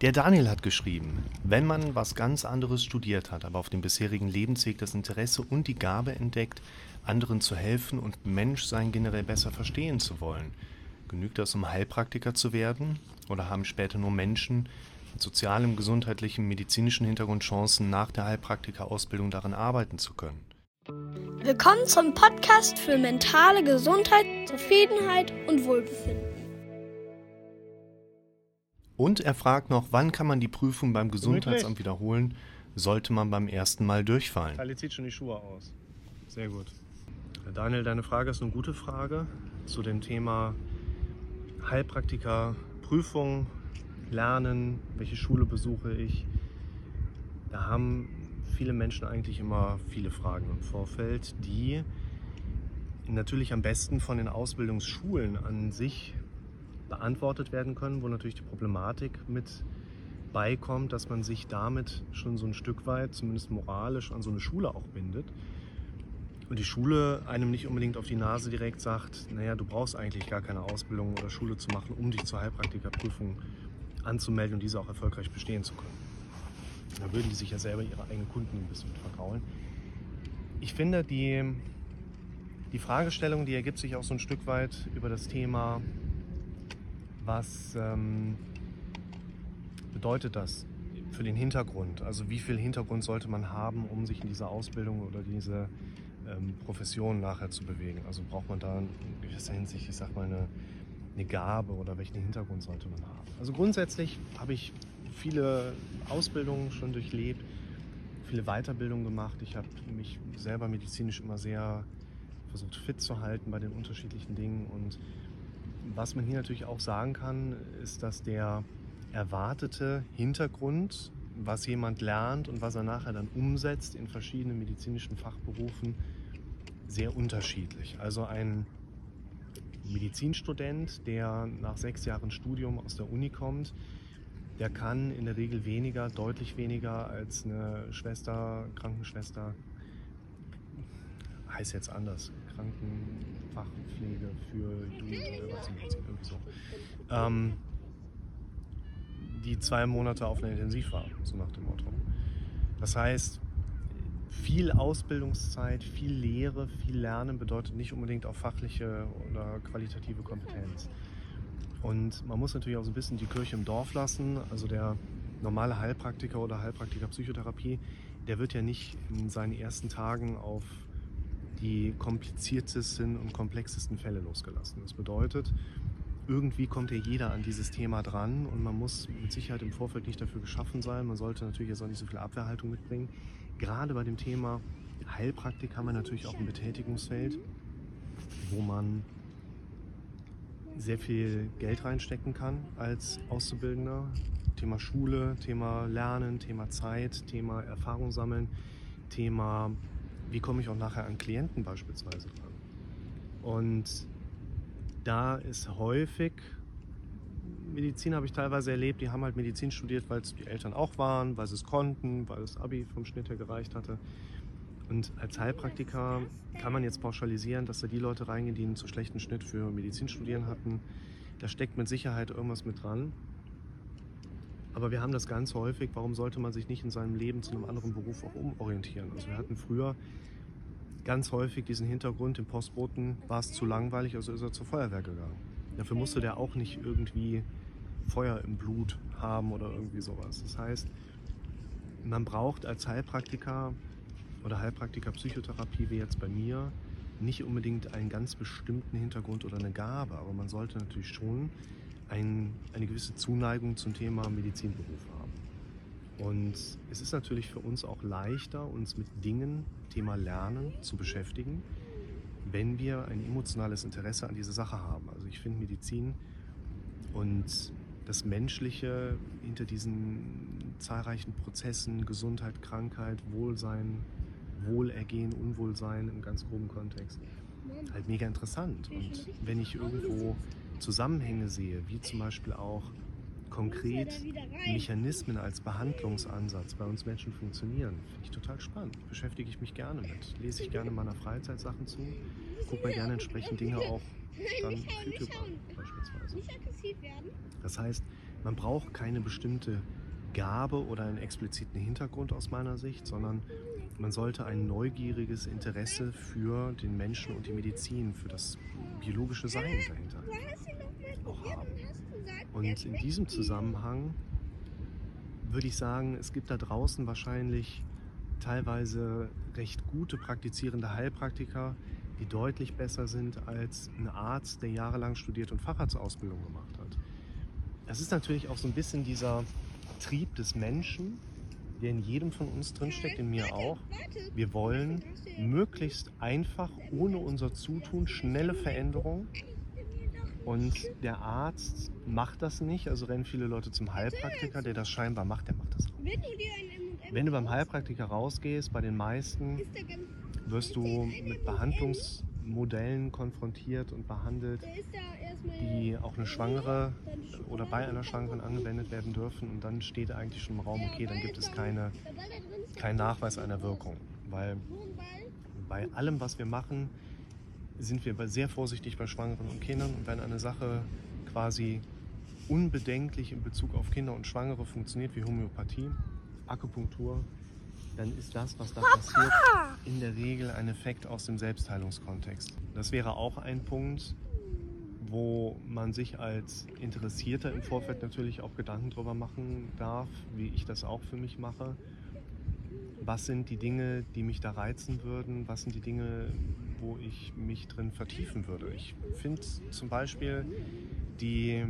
Der Daniel hat geschrieben, wenn man was ganz anderes studiert hat, aber auf dem bisherigen Lebensweg das Interesse und die Gabe entdeckt, anderen zu helfen und Menschsein generell besser verstehen zu wollen, genügt das, um Heilpraktiker zu werden? Oder haben später nur Menschen mit sozialem, gesundheitlichem, medizinischen Hintergrund Chancen, nach der Heilpraktikerausbildung darin arbeiten zu können? Willkommen zum Podcast für mentale Gesundheit, Zufriedenheit und Wohlbefinden. Und er fragt noch, wann kann man die Prüfung beim Gesundheitsamt wiederholen? Sollte man beim ersten Mal durchfallen? Kali zieht schon die Schuhe aus. Sehr gut. Daniel, deine Frage ist eine gute Frage zu dem Thema Heilpraktiker, Prüfung, Lernen, welche Schule besuche ich. Da haben viele Menschen eigentlich immer viele Fragen im Vorfeld, die natürlich am besten von den Ausbildungsschulen an sich beantwortet werden können, wo natürlich die Problematik mit beikommt, dass man sich damit schon so ein Stück weit, zumindest moralisch, an so eine Schule auch bindet. Und die Schule einem nicht unbedingt auf die Nase direkt sagt, naja, du brauchst eigentlich gar keine Ausbildung oder Schule zu machen, um dich zur Heilpraktikerprüfung anzumelden und diese auch erfolgreich bestehen zu können. Da würden die sich ja selber ihre eigenen Kunden ein bisschen vergraulen. Ich finde, die, die Fragestellung, die ergibt sich auch so ein Stück weit über das Thema was ähm, bedeutet das für den Hintergrund? Also wie viel Hintergrund sollte man haben, um sich in dieser Ausbildung oder diese ähm, Profession nachher zu bewegen? Also braucht man da in gewisser Hinsicht, ich sag mal, eine, eine Gabe oder welchen Hintergrund sollte man haben? Also grundsätzlich habe ich viele Ausbildungen schon durchlebt, viele Weiterbildungen gemacht. Ich habe mich selber medizinisch immer sehr versucht fit zu halten bei den unterschiedlichen Dingen und was man hier natürlich auch sagen kann, ist, dass der erwartete Hintergrund, was jemand lernt und was er nachher dann umsetzt in verschiedenen medizinischen Fachberufen, sehr unterschiedlich. Also ein Medizinstudent, der nach sechs Jahren Studium aus der Uni kommt, der kann in der Regel weniger, deutlich weniger als eine Schwester, Krankenschwester, heißt jetzt anders, Krankenfachpflege für Jugend oder was irgendwie so. Ähm, die zwei Monate auf einer Intensiv war, so nach dem Motto. Das heißt, viel Ausbildungszeit, viel Lehre, viel Lernen bedeutet nicht unbedingt auch fachliche oder qualitative Kompetenz. Und man muss natürlich auch so ein bisschen die Kirche im Dorf lassen. Also der normale Heilpraktiker oder Heilpraktiker Psychotherapie, der wird ja nicht in seinen ersten Tagen auf die kompliziertesten und komplexesten Fälle losgelassen. Das bedeutet, irgendwie kommt ja jeder an dieses Thema dran und man muss mit Sicherheit im Vorfeld nicht dafür geschaffen sein. Man sollte natürlich jetzt auch nicht so viel Abwehrhaltung mitbringen. Gerade bei dem Thema Heilpraktik haben wir natürlich auch ein Betätigungsfeld, wo man sehr viel Geld reinstecken kann als Auszubildender. Thema Schule, Thema Lernen, Thema Zeit, Thema Erfahrung sammeln, Thema wie komme ich auch nachher an Klienten beispielsweise dran. Und da ist häufig, Medizin habe ich teilweise erlebt, die haben halt Medizin studiert, weil es die Eltern auch waren, weil sie es konnten, weil das Abi vom Schnitt her gereicht hatte. Und als Heilpraktiker kann man jetzt pauschalisieren, dass da die Leute reingehen, die einen zu schlechten Schnitt für Medizin studieren hatten. Da steckt mit Sicherheit irgendwas mit dran. Aber wir haben das ganz häufig. Warum sollte man sich nicht in seinem Leben zu einem anderen Beruf auch umorientieren? Also wir hatten früher ganz häufig diesen Hintergrund, dem Postboten war es zu langweilig, also ist er zur Feuerwehr gegangen. Dafür musste der auch nicht irgendwie Feuer im Blut haben oder irgendwie sowas. Das heißt, man braucht als Heilpraktiker oder Heilpraktiker Psychotherapie wie jetzt bei mir nicht unbedingt einen ganz bestimmten Hintergrund oder eine Gabe, aber man sollte natürlich schon ein, eine gewisse Zuneigung zum Thema Medizinberuf haben. Und es ist natürlich für uns auch leichter, uns mit Dingen, Thema Lernen zu beschäftigen, wenn wir ein emotionales Interesse an diese Sache haben. Also ich finde Medizin und das Menschliche hinter diesen zahlreichen Prozessen, Gesundheit, Krankheit, Wohlsein, Wohlergehen, Unwohlsein im ganz groben Kontext, halt mega interessant. Und wenn ich irgendwo Zusammenhänge sehe, wie zum Beispiel auch konkret Mechanismen als Behandlungsansatz bei uns Menschen funktionieren, finde ich total spannend. Beschäftige ich mich gerne mit. Lese ich gerne in meiner Freizeit Sachen zu, gucke mir gerne entsprechend Dinge auch dann auf YouTube an, beispielsweise. Das heißt, man braucht keine bestimmte Gabe oder einen expliziten Hintergrund aus meiner Sicht, sondern man sollte ein neugieriges Interesse für den Menschen und die Medizin, für das biologische Sein dahinter auch haben. Und in diesem Zusammenhang würde ich sagen, es gibt da draußen wahrscheinlich teilweise recht gute praktizierende Heilpraktiker, die deutlich besser sind als ein Arzt, der jahrelang studiert und Facharztausbildung gemacht hat. Es ist natürlich auch so ein bisschen dieser Trieb des Menschen, der in jedem von uns drinsteckt, in mir auch. Wir wollen möglichst einfach, ohne unser Zutun, schnelle Veränderungen. Und der Arzt macht das nicht, also rennen viele Leute zum Heilpraktiker, der das scheinbar macht, der macht das auch. Wenn du beim Heilpraktiker rausgehst, bei den meisten wirst du mit Behandlungsmodellen konfrontiert und behandelt, die auch eine Schwangere oder bei einer Schwangeren angewendet werden dürfen. Und dann steht eigentlich schon im Raum, okay, dann gibt es keine, keinen Nachweis einer Wirkung. Weil bei allem, was wir machen, sind wir sehr vorsichtig bei Schwangeren und Kindern. Und wenn eine Sache quasi unbedenklich in Bezug auf Kinder und Schwangere funktioniert, wie Homöopathie, Akupunktur, dann ist das, was da passiert, in der Regel ein Effekt aus dem Selbstheilungskontext. Das wäre auch ein Punkt, wo man sich als Interessierter im Vorfeld natürlich auch Gedanken darüber machen darf, wie ich das auch für mich mache. Was sind die Dinge, die mich da reizen würden? Was sind die Dinge, wo ich mich drin vertiefen würde? Ich finde zum Beispiel die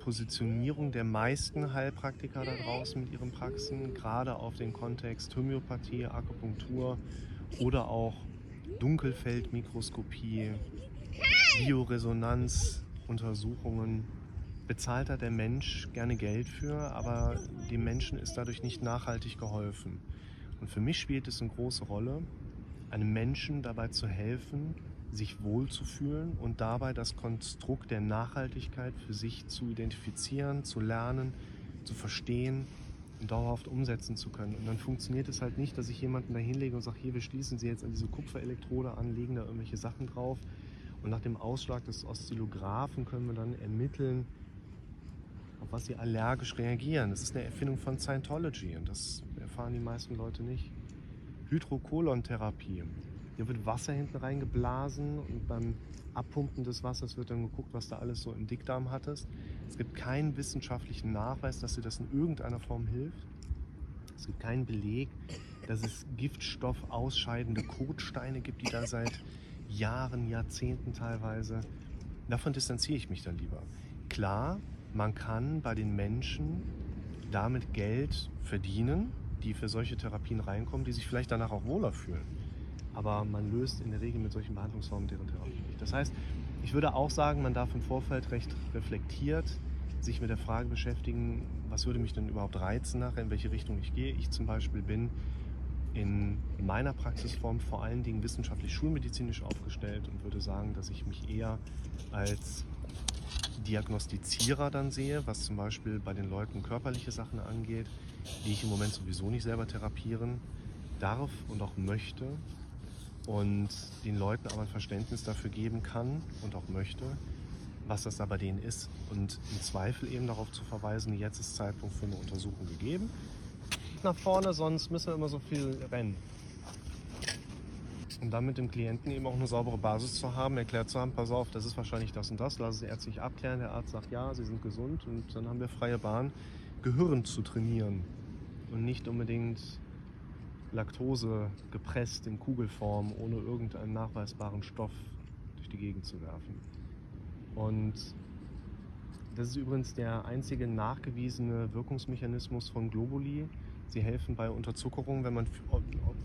Positionierung der meisten Heilpraktiker da draußen mit ihren Praxen, gerade auf den Kontext Homöopathie, Akupunktur oder auch Dunkelfeldmikroskopie, Bioresonanzuntersuchungen bezahlt da der Mensch gerne Geld für, aber dem Menschen ist dadurch nicht nachhaltig geholfen. Und für mich spielt es eine große Rolle, einem Menschen dabei zu helfen, sich wohlzufühlen und dabei das Konstrukt der Nachhaltigkeit für sich zu identifizieren, zu lernen, zu verstehen und dauerhaft umsetzen zu können. Und dann funktioniert es halt nicht, dass ich jemanden da hinlege und sage, hier, wir schließen Sie jetzt an diese Kupferelektrode an, legen da irgendwelche Sachen drauf. Und nach dem Ausschlag des Oszillographen können wir dann ermitteln, auf was sie allergisch reagieren. Das ist eine Erfindung von Scientology und das erfahren die meisten Leute nicht. Hydrokolontherapie. Hier wird Wasser hinten reingeblasen und beim Abpumpen des Wassers wird dann geguckt, was da alles so im Dickdarm hattest. Es gibt keinen wissenschaftlichen Nachweis, dass dir das in irgendeiner Form hilft. Es gibt keinen Beleg, dass es Giftstoff ausscheidende Kotsteine gibt, die da seit Jahren, Jahrzehnten teilweise. Davon distanziere ich mich dann lieber. Klar, man kann bei den Menschen damit Geld verdienen, die für solche Therapien reinkommen, die sich vielleicht danach auch wohler fühlen aber man löst in der Regel mit solchen Behandlungsformen deren Therapie nicht. Das heißt, ich würde auch sagen, man darf im Vorfeld recht reflektiert sich mit der Frage beschäftigen, was würde mich denn überhaupt reizen nachher, in welche Richtung ich gehe. Ich zum Beispiel bin in meiner Praxisform vor allen Dingen wissenschaftlich schulmedizinisch aufgestellt und würde sagen, dass ich mich eher als Diagnostizierer dann sehe, was zum Beispiel bei den Leuten körperliche Sachen angeht, die ich im Moment sowieso nicht selber therapieren darf und auch möchte, und den Leuten aber ein Verständnis dafür geben kann und auch möchte, was das da bei denen ist und im Zweifel eben darauf zu verweisen, jetzt ist Zeitpunkt für eine Untersuchung gegeben. Nach vorne, sonst müssen wir immer so viel rennen. Und dann mit dem Klienten eben auch eine saubere Basis zu haben, erklärt zu haben, pass auf, das ist wahrscheinlich das und das, lass es ärztlich abklären. Der Arzt sagt, ja, Sie sind gesund und dann haben wir freie Bahn, Gehirn zu trainieren und nicht unbedingt Laktose gepresst in Kugelform, ohne irgendeinen nachweisbaren Stoff durch die Gegend zu werfen. Und das ist übrigens der einzige nachgewiesene Wirkungsmechanismus von Globuli. Sie helfen bei Unterzuckerung, wenn man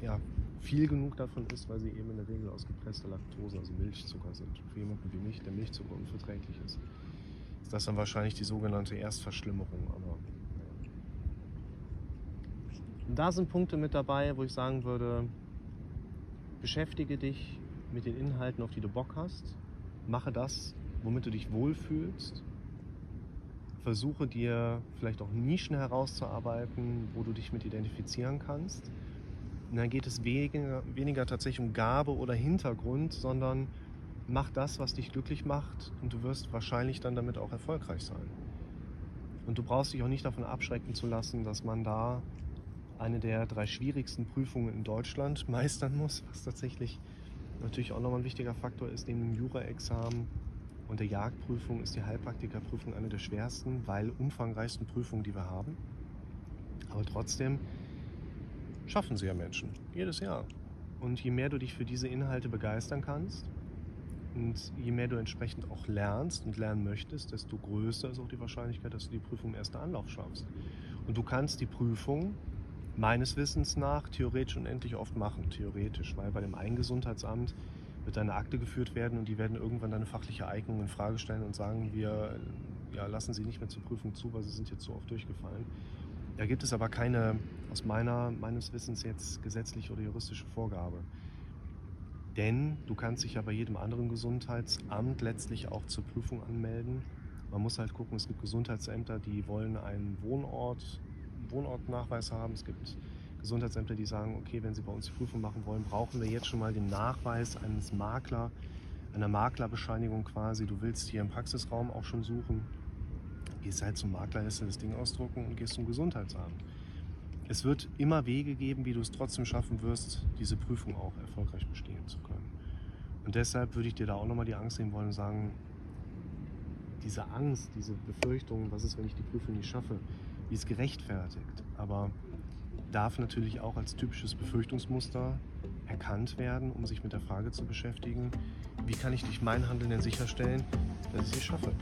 ja, viel genug davon isst, weil sie eben in der Regel aus gepresster Laktose, also Milchzucker sind. Für jemanden wie mich, der Milchzucker unverträglich ist, ist das dann wahrscheinlich die sogenannte Erstverschlimmerung. Aber und da sind Punkte mit dabei, wo ich sagen würde, beschäftige dich mit den Inhalten, auf die du Bock hast. Mache das, womit du dich wohlfühlst. Versuche dir vielleicht auch Nischen herauszuarbeiten, wo du dich mit identifizieren kannst. Und dann geht es weniger, weniger tatsächlich um Gabe oder Hintergrund, sondern mach das, was dich glücklich macht und du wirst wahrscheinlich dann damit auch erfolgreich sein. Und du brauchst dich auch nicht davon abschrecken zu lassen, dass man da eine der drei schwierigsten Prüfungen in Deutschland meistern muss, was tatsächlich natürlich auch nochmal ein wichtiger Faktor ist. Neben dem Jura-Examen und der Jagdprüfung ist die Heilpraktikerprüfung eine der schwersten, weil umfangreichsten Prüfungen, die wir haben. Aber trotzdem schaffen sie ja Menschen, jedes Jahr. Und je mehr du dich für diese Inhalte begeistern kannst und je mehr du entsprechend auch lernst und lernen möchtest, desto größer ist auch die Wahrscheinlichkeit, dass du die Prüfung im ersten Anlauf schaffst. Und du kannst die Prüfung meines Wissens nach theoretisch unendlich oft machen. Theoretisch, weil bei dem Eingesundheitsamt wird deine Akte geführt werden und die werden irgendwann deine fachliche Eignung in Frage stellen und sagen, wir ja, lassen sie nicht mehr zur Prüfung zu, weil sie sind jetzt so oft durchgefallen. Da gibt es aber keine, aus meiner, meines Wissens jetzt gesetzliche oder juristische Vorgabe. Denn du kannst dich ja bei jedem anderen Gesundheitsamt letztlich auch zur Prüfung anmelden. Man muss halt gucken, es gibt Gesundheitsämter, die wollen einen Wohnort, Wohnortnachweis haben. Es gibt Gesundheitsämter, die sagen, okay, wenn Sie bei uns die Prüfung machen wollen, brauchen wir jetzt schon mal den Nachweis eines Makler, einer Maklerbescheinigung quasi. Du willst hier im Praxisraum auch schon suchen. Gehst halt zum Makler, lässt dir das Ding ausdrucken und gehst zum Gesundheitsamt. Es wird immer Wege geben, wie du es trotzdem schaffen wirst, diese Prüfung auch erfolgreich bestehen zu können. Und deshalb würde ich dir da auch nochmal die Angst nehmen wollen und sagen, diese Angst, diese Befürchtung, was ist, wenn ich die Prüfung nicht schaffe, die ist gerechtfertigt. Aber darf natürlich auch als typisches Befürchtungsmuster erkannt werden, um sich mit der Frage zu beschäftigen, wie kann ich durch mein Handeln denn sicherstellen, dass ich sie schaffe.